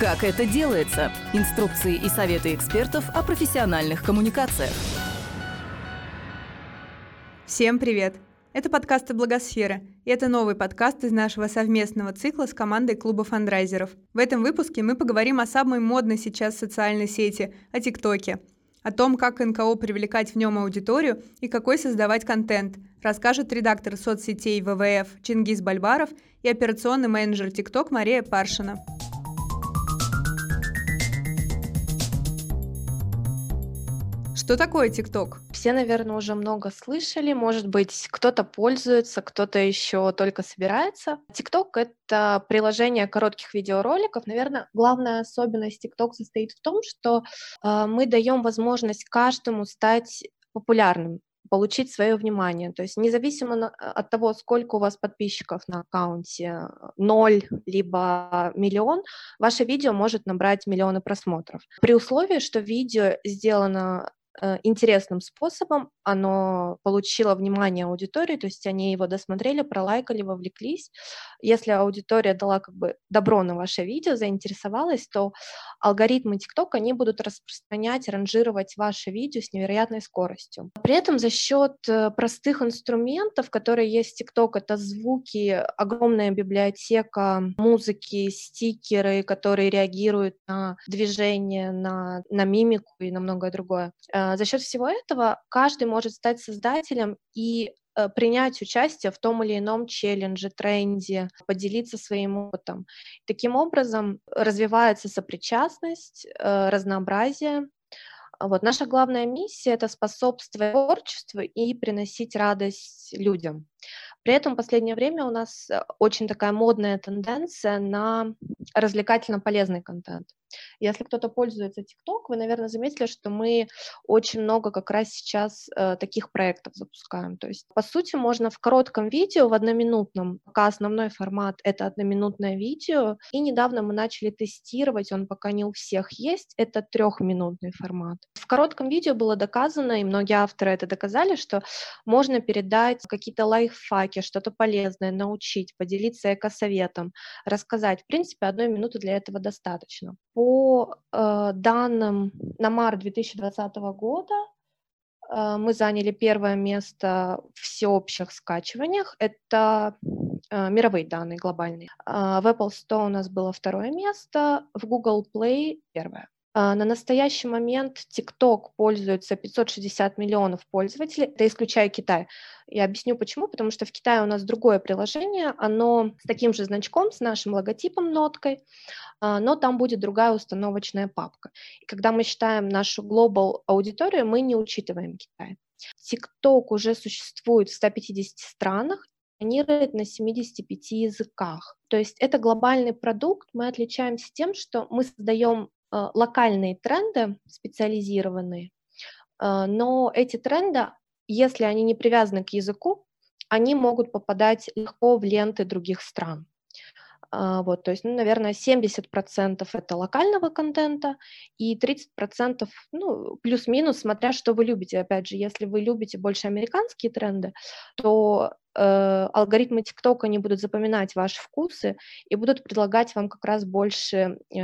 Как это делается? Инструкции и советы экспертов о профессиональных коммуникациях. Всем привет! Это подкасты «Благосфера», и это новый подкаст из нашего совместного цикла с командой клуба фандрайзеров. В этом выпуске мы поговорим о самой модной сейчас социальной сети, о ТикТоке. О том, как НКО привлекать в нем аудиторию и какой создавать контент, расскажет редактор соцсетей ВВФ Чингис Бальбаров и операционный менеджер ТикТок Мария Паршина. Что такое ТикТок? Все, наверное, уже много слышали. Может быть, кто-то пользуется, кто-то еще только собирается. ТикТок — это приложение коротких видеороликов. Наверное, главная особенность ТикТок состоит в том, что э, мы даем возможность каждому стать популярным получить свое внимание. То есть независимо от того, сколько у вас подписчиков на аккаунте, ноль либо миллион, ваше видео может набрать миллионы просмотров. При условии, что видео сделано интересным способом, оно получило внимание аудитории, то есть они его досмотрели, пролайкали, вовлеклись. Если аудитория дала как бы добро на ваше видео, заинтересовалась, то алгоритмы TikTok, они будут распространять, ранжировать ваше видео с невероятной скоростью. При этом за счет э, простых инструментов, которые есть в TikTok, это звуки, огромная библиотека музыки, стикеры, которые реагируют на движение, на, на мимику и на многое другое э, за счет всего этого каждый может стать создателем и э, принять участие в том или ином челлендже, тренде, поделиться своим опытом. Таким образом развивается сопричастность, э, разнообразие. Вот. Наша главная миссия — это способствовать творчеству и приносить радость людям. При этом в последнее время у нас э, очень такая модная тенденция на развлекательно полезный контент. Если кто-то пользуется TikTok, вы, наверное, заметили, что мы очень много как раз сейчас э, таких проектов запускаем. То есть, по сути, можно в коротком видео, в одноминутном, пока основной формат — это одноминутное видео, и недавно мы начали тестировать, он пока не у всех есть, это трехминутный формат. В коротком видео было доказано, и многие авторы это доказали, что можно передать какие-то лайфхаки, что-то полезное, научить, поделиться экосоветом, рассказать. В принципе, одной минуты для этого достаточно. По э, данным на март 2020 года э, мы заняли первое место в всеобщих скачиваниях. Это э, мировые данные глобальные. Э, в Apple Store у нас было второе место, в Google Play первое. А, на настоящий момент TikTok пользуется 560 миллионов пользователей, это исключая Китай. Я объясню почему, потому что в Китае у нас другое приложение, оно с таким же значком, с нашим логотипом, ноткой, а, но там будет другая установочная папка. И когда мы считаем нашу global аудиторию, мы не учитываем Китай. TikTok уже существует в 150 странах, планирует на 75 языках. То есть это глобальный продукт. Мы отличаемся тем, что мы создаем локальные тренды специализированные, э, но эти тренды, если они не привязаны к языку, они могут попадать легко в ленты других стран. А, вот, то есть, ну, наверное, 70% это локального контента и 30%, ну, плюс-минус, смотря что вы любите. Опять же, если вы любите больше американские тренды, то э, алгоритмы ТикТока не будут запоминать ваши вкусы и будут предлагать вам как раз больше э,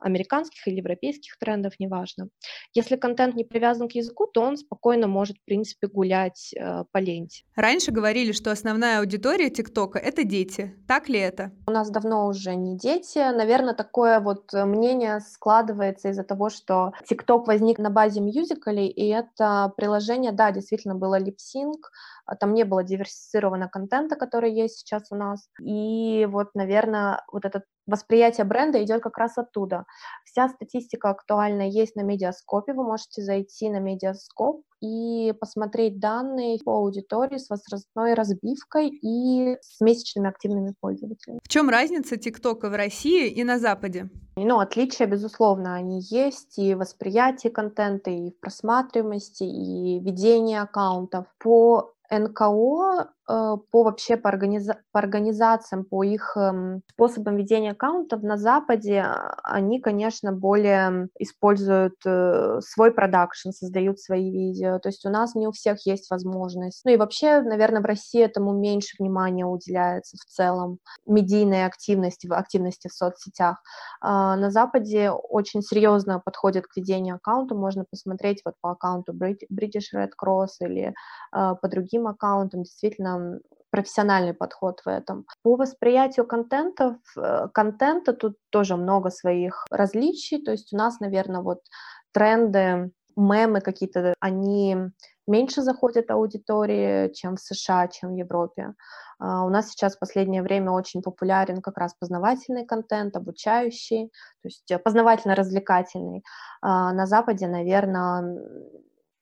американских или европейских трендов, неважно. Если контент не привязан к языку, то он спокойно может, в принципе, гулять э, по ленте. Раньше говорили, что основная аудитория ТикТока — это дети. Так ли это? У нас давно уже не дети. Наверное, такое вот мнение складывается из-за того, что ТикТок возник на базе мюзикалей, и это приложение, да, действительно было липсинг, там не было диверсифицированного контента, который есть сейчас у нас. И вот, наверное, вот это восприятие бренда идет как раз оттуда. Вся статистика актуальна есть на медиаскопе, вы можете зайти на медиаскоп и посмотреть данные по аудитории с возрастной разбивкой и с месячными активными пользователями. В чем разница ТикТока в России и на Западе? Ну, отличия, безусловно, они есть и в восприятии контента, и в просматриваемости, и ведении аккаунтов. По НКО по вообще по, организа по организациям, по их эм, способам ведения аккаунтов на Западе, а, они, конечно, более используют э, свой продакшн, создают свои видео. То есть у нас не у всех есть возможность. Ну и вообще, наверное, в России этому меньше внимания уделяется в целом медийной активности, активности в соцсетях. А на Западе очень серьезно подходит к ведению аккаунта. Можно посмотреть вот по аккаунту British Red Cross или э, по другим аккаунтам. Действительно, профессиональный подход в этом. По восприятию контентов, э, контента тут тоже много своих различий. То есть у нас, наверное, вот тренды, мемы какие-то, они меньше заходят аудитории, чем в США, чем в Европе. Uh, у нас сейчас в последнее время очень популярен как раз познавательный контент, обучающий, то есть познавательно-развлекательный. Uh, на Западе, наверное,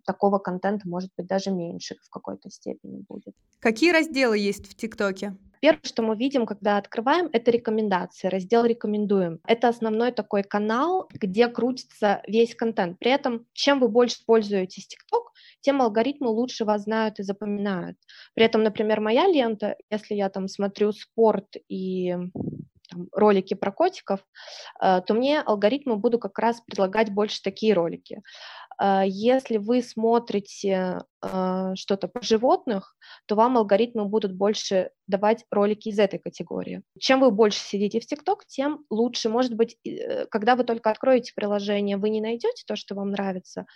такого контента может быть даже меньше в какой-то степени будет. Какие разделы есть в ТикТоке? Первое, что мы видим, когда открываем, это рекомендации, раздел «Рекомендуем». Это основной такой канал, где крутится весь контент. При этом, чем вы больше пользуетесь ТикТок, тем алгоритмы лучше вас знают и запоминают. При этом, например, моя лента, если я там смотрю спорт и там, ролики про котиков, э, то мне алгоритмы буду как раз предлагать больше такие ролики. Э, если вы смотрите э, что-то про животных, то вам алгоритмы будут больше давать ролики из этой категории. Чем вы больше сидите в ТикТок, тем лучше. Может быть, когда вы только откроете приложение, вы не найдете то, что вам нравится,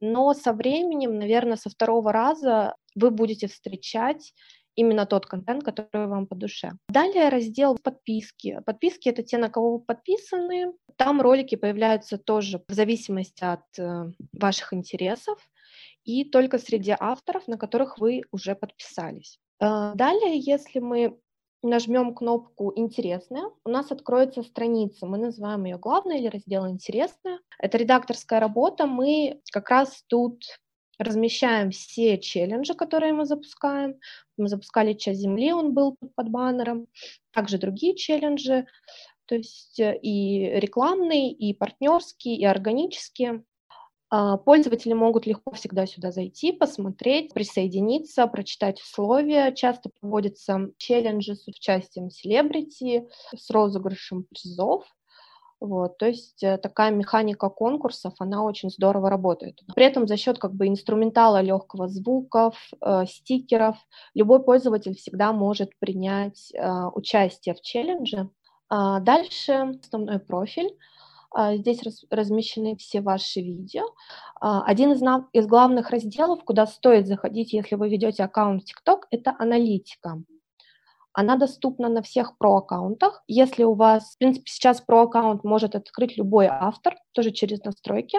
но со временем, наверное, со второго раза вы будете встречать именно тот контент, который вам по душе. Далее раздел подписки. Подписки — это те, на кого вы подписаны. Там ролики появляются тоже в зависимости от э, ваших интересов и только среди авторов, на которых вы уже подписались. Э, далее, если мы нажмем кнопку «Интересное», у нас откроется страница. Мы называем ее «Главное» или раздел «Интересное». Это редакторская работа. Мы как раз тут размещаем все челленджи, которые мы запускаем. Мы запускали часть земли, он был под баннером. Также другие челленджи, то есть э, и рекламные, и партнерские, и органические. А, пользователи могут легко всегда сюда зайти, посмотреть, присоединиться, прочитать условия. Часто проводятся челленджи с участием селебрити, с розыгрышем призов. Вот, то есть э, такая механика конкурсов, она очень здорово работает. При этом за счет как бы инструментала легкого звуков, э, стикеров, любой пользователь всегда может принять э, участие в челлендже. А дальше основной профиль. А, здесь раз, размещены все ваши видео. А, один из, из главных разделов, куда стоит заходить, если вы ведете аккаунт TikTok, это аналитика. Она доступна на всех про-аккаунтах. Если у вас, в принципе, сейчас про-аккаунт может открыть любой автор, тоже через настройки.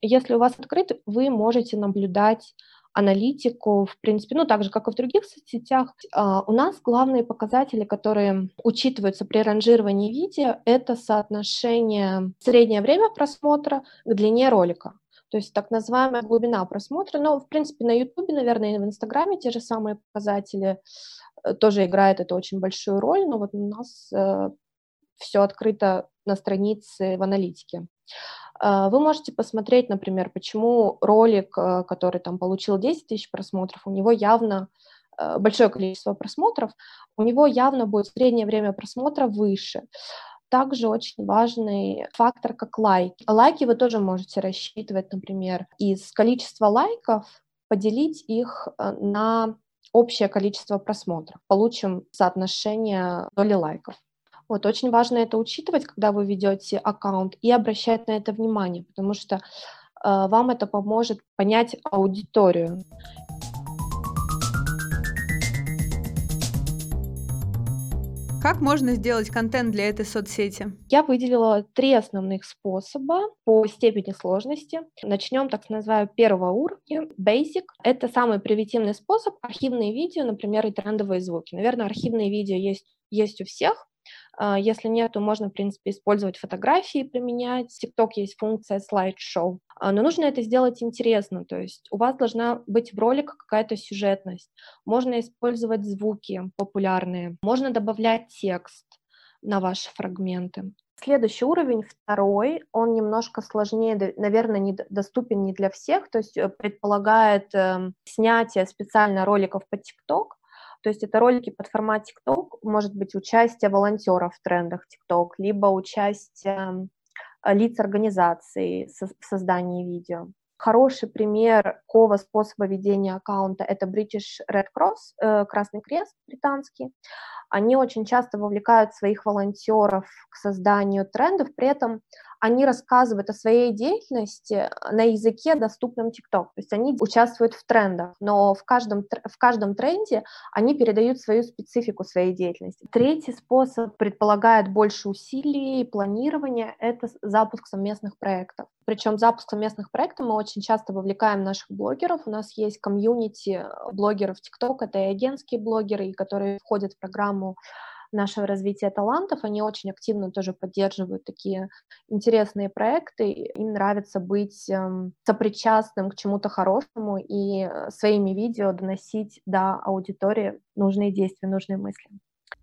Если у вас открыт, вы можете наблюдать аналитику, в принципе, ну, так же, как и в других соцсетях. Uh, у нас главные показатели, которые учитываются при ранжировании видео, это соотношение среднее время просмотра к длине ролика. То есть так называемая глубина просмотра. Но, в принципе, на YouTube, наверное, и в Инстаграме те же самые показатели. Э, тоже играет это очень большую роль, но вот у нас э, все открыто на странице в аналитике. Э, вы можете посмотреть, например, почему ролик, э, который там получил 10 тысяч просмотров, у него явно большое количество просмотров, у него явно будет среднее время просмотра выше. Также очень важный фактор, как лайки. Лайки вы тоже можете рассчитывать, например, из количества лайков поделить их на общее количество просмотров. Получим соотношение доли лайков. Вот, очень важно это учитывать, когда вы ведете аккаунт, и обращать на это внимание, потому что э, вам это поможет понять аудиторию. Как можно сделать контент для этой соцсети? Я выделила три основных способа по степени сложности. Начнем, так называю, первого уровня. Basic — это самый примитивный способ. Архивные видео, например, и трендовые звуки. Наверное, архивные видео есть, есть у всех. А, если нет, то можно, в принципе, использовать фотографии, применять. В TikTok есть функция слайд-шоу. А, но нужно это сделать интересно, то есть у вас должна быть в роликах какая-то сюжетность. Можно использовать звуки популярные, можно добавлять текст на ваши фрагменты. Следующий уровень, второй, он немножко сложнее, наверное, не доступен не для всех, то есть э, предполагает э, снятие специально роликов по TikTok, То есть это ролики под формат TikTok, может быть участие волонтеров в трендах TikTok, либо участие лиц организации в создании видео. Хороший пример такого способа ведения аккаунта – это British Red Cross, э, Красный Крест британский. Они очень часто вовлекают своих волонтеров к созданию трендов, при этом они рассказывают о своей деятельности на языке, доступном TikTok. То есть они участвуют в трендах, но в каждом, в каждом тренде они передают свою специфику своей деятельности. Третий способ предполагает больше усилий и планирования – это запуск совместных проектов. Причем запуск совместных проектов мы очень часто вовлекаем наших блогеров. У нас есть комьюнити блогеров TikTok, это и агентские блогеры, которые входят в программу нашего развития талантов. Они очень активно тоже поддерживают такие интересные проекты. Им нравится быть эм, сопричастным к чему-то хорошему и э, своими видео доносить до аудитории нужные действия, нужные мысли.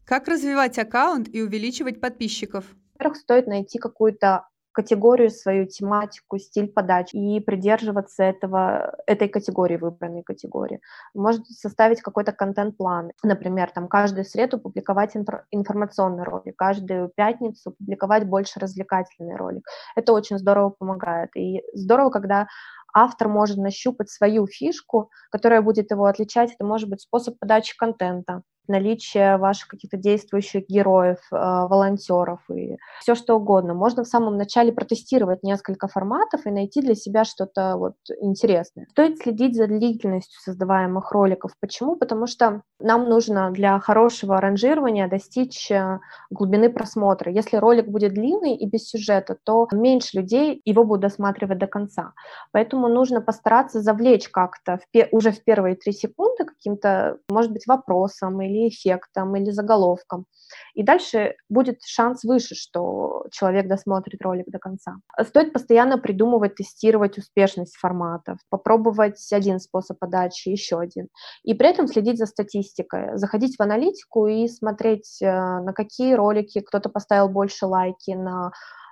Как развивать аккаунт и увеличивать подписчиков? Во-первых, стоит найти какую-то категорию, свою тематику, стиль подачи и придерживаться этого, этой категории, выбранной категории. Можете составить какой-то контент-план. Например, там каждую среду публиковать информационный ролик, каждую пятницу публиковать больше развлекательный ролик. Это очень здорово помогает. И здорово, когда автор может нащупать свою фишку, которая будет его отличать. Это может быть способ подачи контента, наличие ваших каких-то действующих героев, э, волонтеров и все что угодно. Можно в самом начале протестировать несколько форматов и найти для себя что-то вот интересное. Стоит следить за длительностью создаваемых роликов. Почему? Потому что нам нужно для хорошего ранжирования достичь э, глубины просмотра. Если ролик будет длинный и без сюжета, то меньше людей его будут досматривать до конца. Поэтому нужно постараться завлечь как-то в, уже в первые три секунды каким-то, может быть, вопросом или эффектом, или заголовком. И дальше будет шанс выше, что человек досмотрит ролик до конца. Стоит постоянно придумывать, тестировать успешность форматов, попробовать один способ подачи, еще один. И при этом следить за статистикой, заходить в аналитику и смотреть, э, на какие ролики кто-то поставил больше лайки, на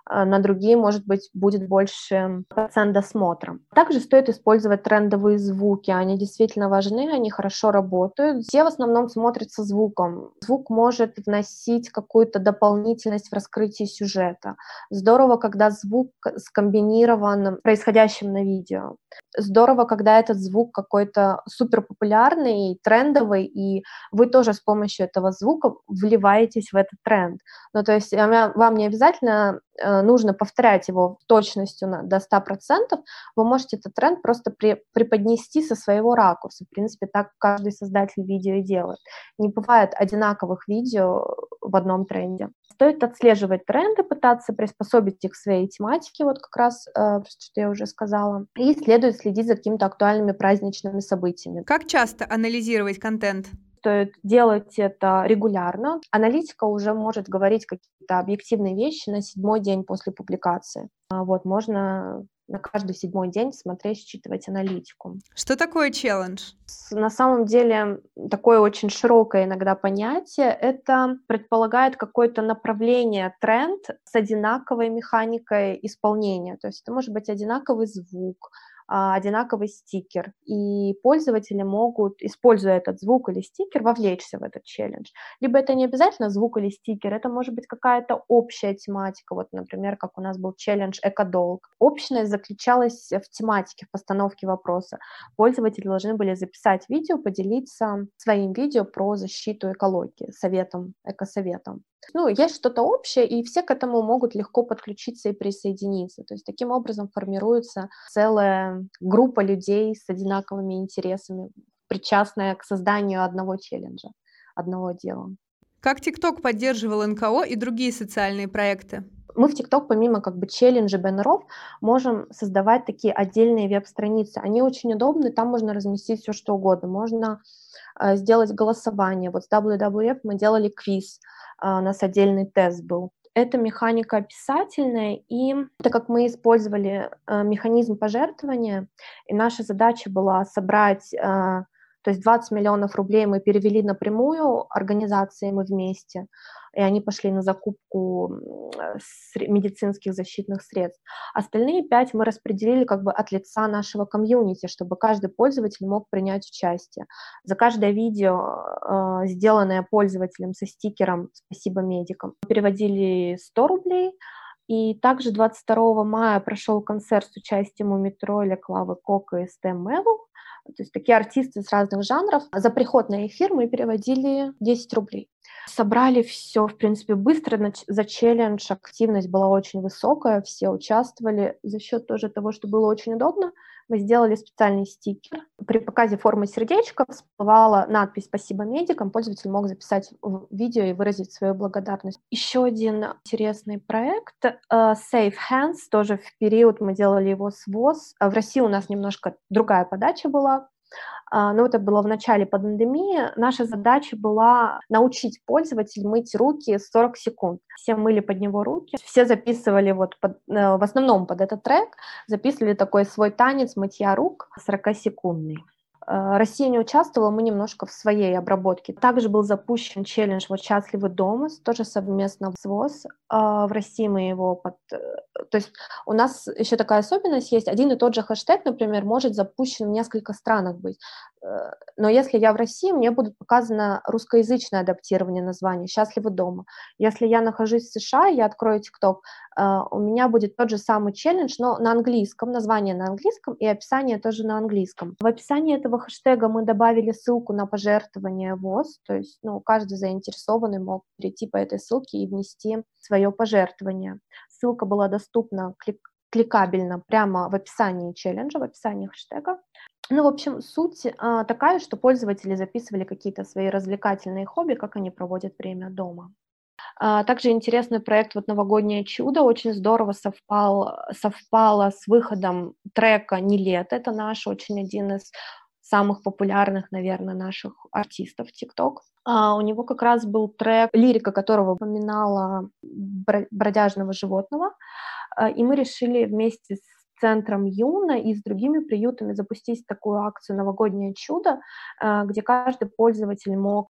на другие, может быть, будет больше процент досмотра. Также стоит использовать трендовые звуки, они действительно важны, они хорошо работают. Все в основном смотрят со звуком. Звук может вносить какую-то дополнительность в раскрытие сюжета. Здорово, когда звук скомбинирован происходящим на видео. Здорово, когда этот звук какой-то супер популярный, трендовый, и вы тоже с помощью этого звука вливаетесь в этот тренд. Ну, то есть вам не обязательно нужно повторять его точностью на, до 100%, вы можете этот тренд просто при, преподнести со своего ракурса. В принципе, так каждый создатель видео и делает. Не бывает одинаковых видео в одном тренде. Стоит отслеживать тренды, пытаться приспособить их к своей тематике, вот как раз, э, что я уже сказала, и следует следить за какими-то актуальными праздничными событиями. Как часто анализировать контент? Стоит делать это регулярно. Аналитика уже может говорить какие-то объективные вещи на седьмой день после публикации. А вот, можно на каждый седьмой день смотреть, считывать аналитику. Что такое челлендж? На самом деле такое очень широкое иногда понятие. Это предполагает какое-то направление, тренд с одинаковой механикой исполнения. То есть это может быть одинаковый звук, одинаковый стикер, и пользователи могут, используя этот звук или стикер, вовлечься в этот челлендж. Либо это не обязательно звук или стикер, это может быть какая-то общая тематика, вот, например, как у нас был челлендж «Экодолг». Общность заключалась в тематике, в постановке вопроса. Пользователи должны были записать видео, поделиться своим видео про защиту экологии, советом, экосоветом. Ну, есть что-то общее, и все к этому могут легко подключиться и присоединиться. То есть таким образом формируется целая группа людей с одинаковыми интересами, причастная к созданию одного челленджа, одного дела. Как TikTok поддерживал НКО и другие социальные проекты? Мы в TikTok, помимо как бы челленджей, баннеров, можем создавать такие отдельные веб-страницы. Они очень удобны, там можно разместить все что угодно. Можно сделать голосование. Вот с WWF мы делали квиз, а, у нас отдельный тест был. Это механика описательная, и так как мы использовали э, механизм пожертвования, и наша задача была собрать То есть 20 миллионов рублей мы перевели напрямую организации «Мы вместе», и они пошли на закупку медицинских защитных средств. Остальные пять мы распределили как бы от лица нашего комьюнити, чтобы каждый пользователь мог принять участие. За каждое видео, э, сделанное пользователем со стикером «Спасибо медикам», переводили 100 рублей, и также 22 мая прошел концерт с участием у Мумитроля, Клавы Кока и Стэм Мэвел. То есть такие артисты с разных жанров. За приход на эфир мы переводили 10 рублей. Собрали все, в принципе, быстро. За челлендж активность была очень высокая, все участвовали за счет тоже того, что было очень удобно. Мы сделали специальный стикер. При показе формы сердечка всплывала надпись «Спасибо медикам». Пользователь мог записать видео и выразить свою благодарность. Еще один интересный проект uh, Safe Hands. Тоже в период мы делали его с ВОЗ. В России у нас немножко другая подача была. А, ну, это было в начале пандемии, наша задача была научить пользователей мыть руки 40 секунд. Все мыли под него руки, все записывали вот под, э, в основном под этот трек, записывали такой свой танец мытья рук 40-секундный. Э, Россия не участвовала, мы немножко в своей обработке. Также был запущен челлендж «Вот счастливы дома», тоже совместно с ВОЗ. А, в России мы его под... Э, то есть у нас еще такая особенность есть. Один и тот же хэштег, например, может запущен в несколько странах быть. Э, но если я в России, мне будет показано русскоязычное адаптирование названия «Счастливы дома». Если я нахожусь в США, я открою TikTok, э, у меня будет тот же самый челлендж, но на английском, название на английском и описание тоже на английском. В описании этого хэштега мы добавили ссылку на пожертвование ВОЗ, то есть ну, каждый заинтересованный мог перейти по этой ссылке и внести свое пожертвование. Ссылка была доступна клик кликабельно прямо в описании челленджа, в описании хэштега. Ну, в общем, суть а, такая, что пользователи записывали какие-то свои развлекательные хобби, как они проводят время дома. А, также интересный проект вот «Новогоднее чудо» очень здорово совпал, совпало с выходом трека «Не лето». Это наш очень один из самых популярных, наверное, наших артистов TikTok. А, у него как раз был трек, лирика которого упоминала бродяжного животного, а, и мы решили вместе с центром Юна и с другими приютами запустить такую акцию «Новогоднее чудо», э, где каждый пользователь мог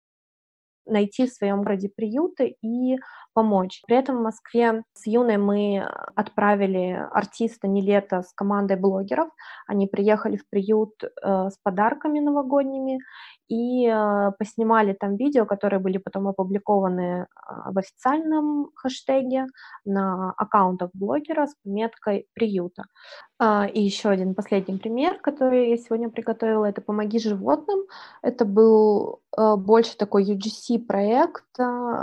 найти в своем городе приюты и помочь. При этом в Москве с Юной мы отправили артиста не лето с командой блогеров. Они приехали в приют э, с подарками новогодними и э, поснимали там видео, которые были потом опубликованы э, в официальном хэштеге на аккаунтах блогера с пометкой приюта. Э, и еще один последний пример, который я сегодня приготовила, это «Помоги животным». Это был э, больше такой UGC проект.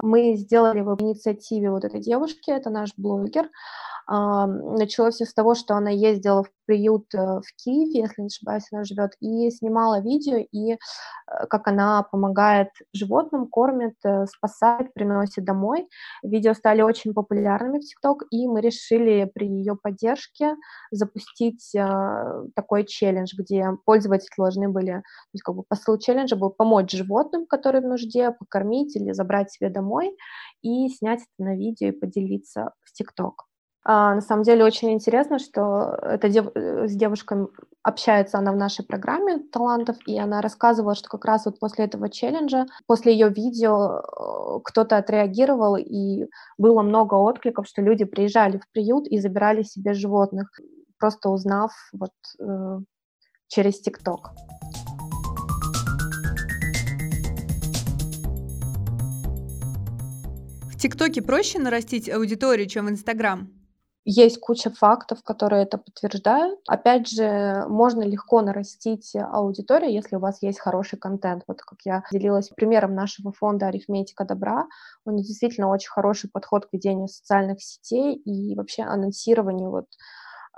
Мы сделали его в инициативе вот этой девушки, это наш блогер. Началось все с того, что она ездила в приют э, в Киеве, если не ошибаюсь, она живет, и снимала видео, и э, как она помогает животным, кормит, э, спасает, приносит домой. Видео стали очень популярными в ТикТок, и мы решили при ее поддержке запустить такой челлендж, где пользователи должны были, то есть как бы посыл челленджа был помочь животным, которые в нужде, покормить или забрать себе домой, и снять это на видео и поделиться в ТикТок. А, на самом деле очень интересно, что эта дев... с девушкой общается она в нашей программе талантов, и она рассказывала, что как раз вот после этого челленджа, после ее видео э, кто-то отреагировал, и было много откликов, что люди приезжали в приют и забирали себе животных, просто узнав вот э, через ТикТок. В ТикТоке проще нарастить аудиторию, чем в Инстаграм? Есть куча фактов, которые это подтверждают. Опять же, можно легко нарастить аудиторию, если у вас есть хороший контент. Вот как я делилась примером нашего фонда «Арифметика добра». У них действительно очень хороший подход к ведению социальных сетей и вообще анонсированию вот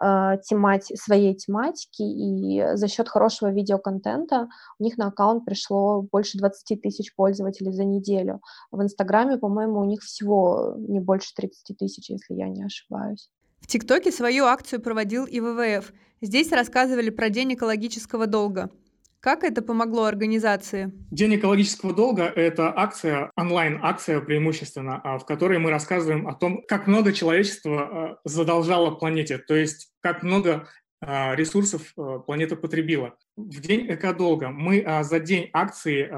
темати своей тематики, и за счет хорошего видеоконтента у них на аккаунт пришло больше 20 тысяч пользователей за неделю. В Инстаграме, по-моему, у них всего не больше 30 тысяч, если я не ошибаюсь. В ТикТоке свою акцию проводил и ВВФ. Здесь рассказывали про День экологического долга. Как это помогло организации? День экологического долга – это акция, онлайн-акция преимущественно, а, в которой мы рассказываем о том, как много человечества задолжало планете, то есть как много а, ресурсов а, планета потребила. В день экодолга мы за день акции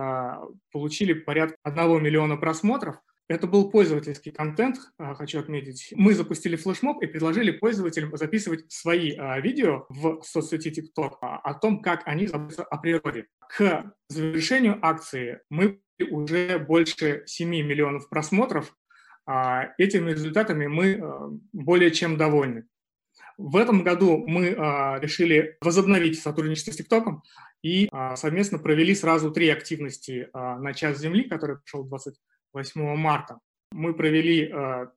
получили порядка 1 миллиона просмотров. Это был пользовательский контент, хочу отметить. Мы запустили флешмоб и предложили пользователям записывать свои видео в соцсети TikTok о том, как они заботятся о природе. К завершению акции мы уже больше 7 миллионов просмотров. Этими результатами мы более чем довольны. В этом году мы а, решили возобновить сотрудничество с ТикТоком и а, совместно провели сразу три активности а, на час Земли, который прошел 28 марта. Мы провели а,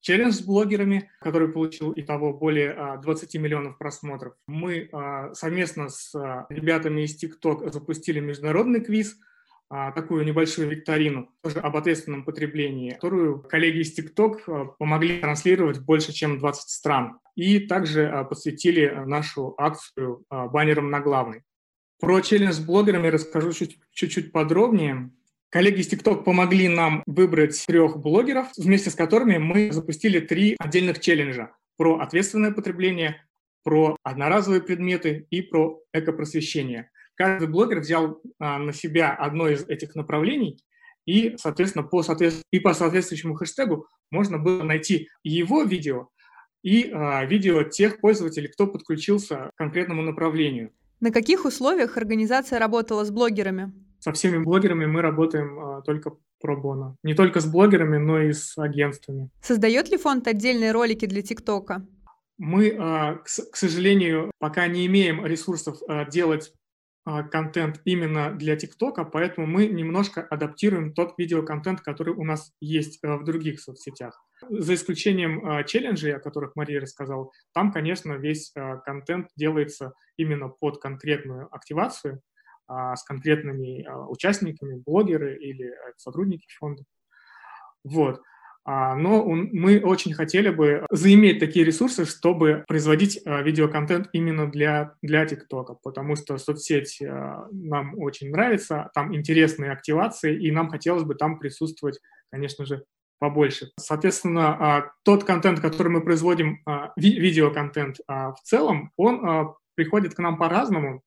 челлендж с блогерами, который получил и того более а, 20 миллионов просмотров. Мы а, совместно с ребятами из ТикТок запустили международный квиз – такую небольшую викторину тоже об ответственном потреблении, которую коллеги из TikTok помогли транслировать больше, чем 20 стран. И также посвятили нашу акцию баннером на главной. Про челлендж с блогерами расскажу чуть-чуть подробнее. Коллеги из TikTok помогли нам выбрать трех блогеров, вместе с которыми мы запустили три отдельных челленджа про ответственное потребление, про одноразовые предметы и про экопросвещение каждый блогер взял а, на себя одно из этих направлений, и, соответственно, по, соответств... и по соответствующему хэштегу можно было найти его видео и а, видео тех пользователей, кто подключился к конкретному направлению. На каких условиях организация работала с блогерами? Со всеми блогерами мы работаем а, только про боно. Не только с блогерами, но и с агентствами. Создает ли фонд отдельные ролики для ТикТока? Мы, к сожалению, пока не имеем ресурсов делать а, контент именно для ТикТока, поэтому мы немножко адаптируем тот видеоконтент, который у нас есть в других соцсетях. За исключением а, челленджей, о которых Мария рассказала, там, конечно, весь а, контент делается именно под конкретную активацию с конкретными участниками, блогеры или э, сотрудники фонда. Вот. А, но мы очень хотели бы заиметь такие ресурсы, чтобы производить а, видеоконтент именно для, для TikTok, потому что соцсеть а, нам очень нравится, там интересные активации, и нам хотелось бы там присутствовать, конечно же, побольше. Соответственно, тот контент, который мы производим, видеоконтент в целом, он приходит к нам по-разному.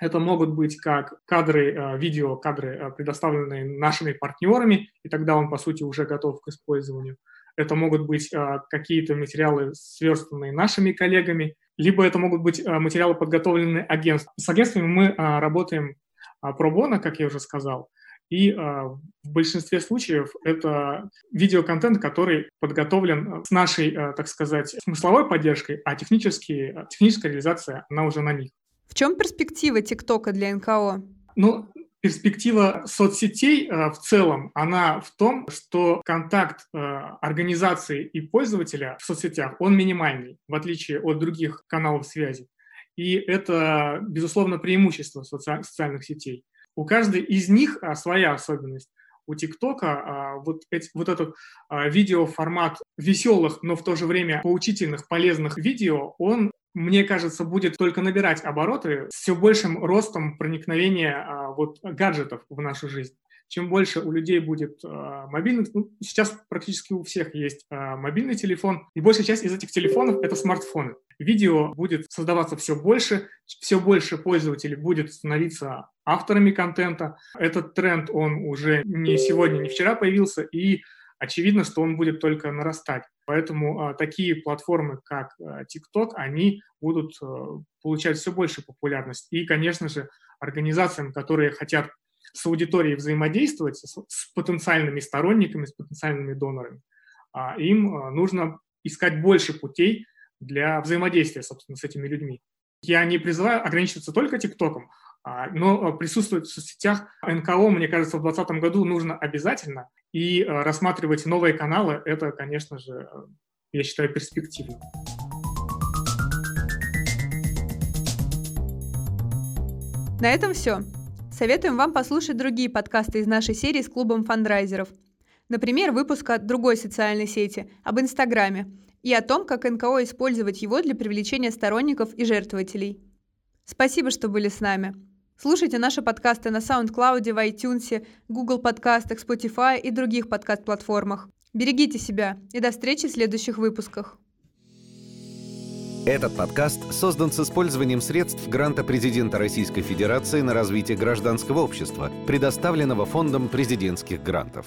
Это могут быть как кадры, э, видео, кадры, э, предоставленные нашими партнерами, и тогда он, по сути, уже готов к использованию. Это могут быть э, какие-то материалы, сверстанные нашими коллегами, либо это могут быть материалы, подготовленные агентством. С агентствами мы работаем пробона, как я уже сказал, и в большинстве случаев это видеоконтент, который подготовлен с нашей, так сказать, смысловой поддержкой, а технически, техническая реализация, она уже на них. В чем перспектива ТикТока для НКО? Ну, перспектива соцсетей э, в целом, она в том, что контакт э, организации и пользователя в соцсетях, он минимальный, в отличие от других каналов связи. И это, безусловно, преимущество соци- социальных сетей. У каждой из них а, своя особенность. У ТикТока вот, вот этот видеоформат веселых, но в то же время поучительных, полезных видео, он мне кажется, будет только набирать обороты с все большим ростом проникновения а, вот, гаджетов в нашу жизнь. Чем больше у людей будет а, мобильных, ну, сейчас практически у всех есть а, мобильный телефон, и большая часть из этих телефонов — это смартфоны. Видео будет создаваться все больше, все больше пользователей будет становиться авторами контента. Этот тренд, он уже не сегодня, не вчера появился, и очевидно, что он будет только нарастать. Поэтому а, такие платформы, как а, TikTok, они будут а, получать все больше популярность. И, конечно же, организациям, которые хотят с аудиторией взаимодействовать, с, с потенциальными сторонниками, с потенциальными донорами, им нужно искать больше путей для взаимодействия, собственно, с этими людьми. Я не призываю ограничиваться только ТикТоком, но присутствовать в соцсетях НКО, мне кажется, в 2020 году нужно обязательно. И э, рассматривать новые каналы – это, конечно же, э, я считаю, перспективно. На этом все. Советуем вам послушать другие подкасты из нашей серии с клубом фандрайзеров. Например, выпуск от другой социальной сети, об Инстаграме, и о том, как НКО использовать его для привлечения сторонников и жертвователей. Спасибо, что были с нами. Слушайте наши подкасты на SoundCloud, в iTunes, Google подкастах, Spotify и других подкаст-платформах. Берегите себя и до встречи в следующих выпусках. Этот подкаст создан с использованием средств гранта президента Российской Федерации на развитие гражданского общества, предоставленного Фондом президентских грантов.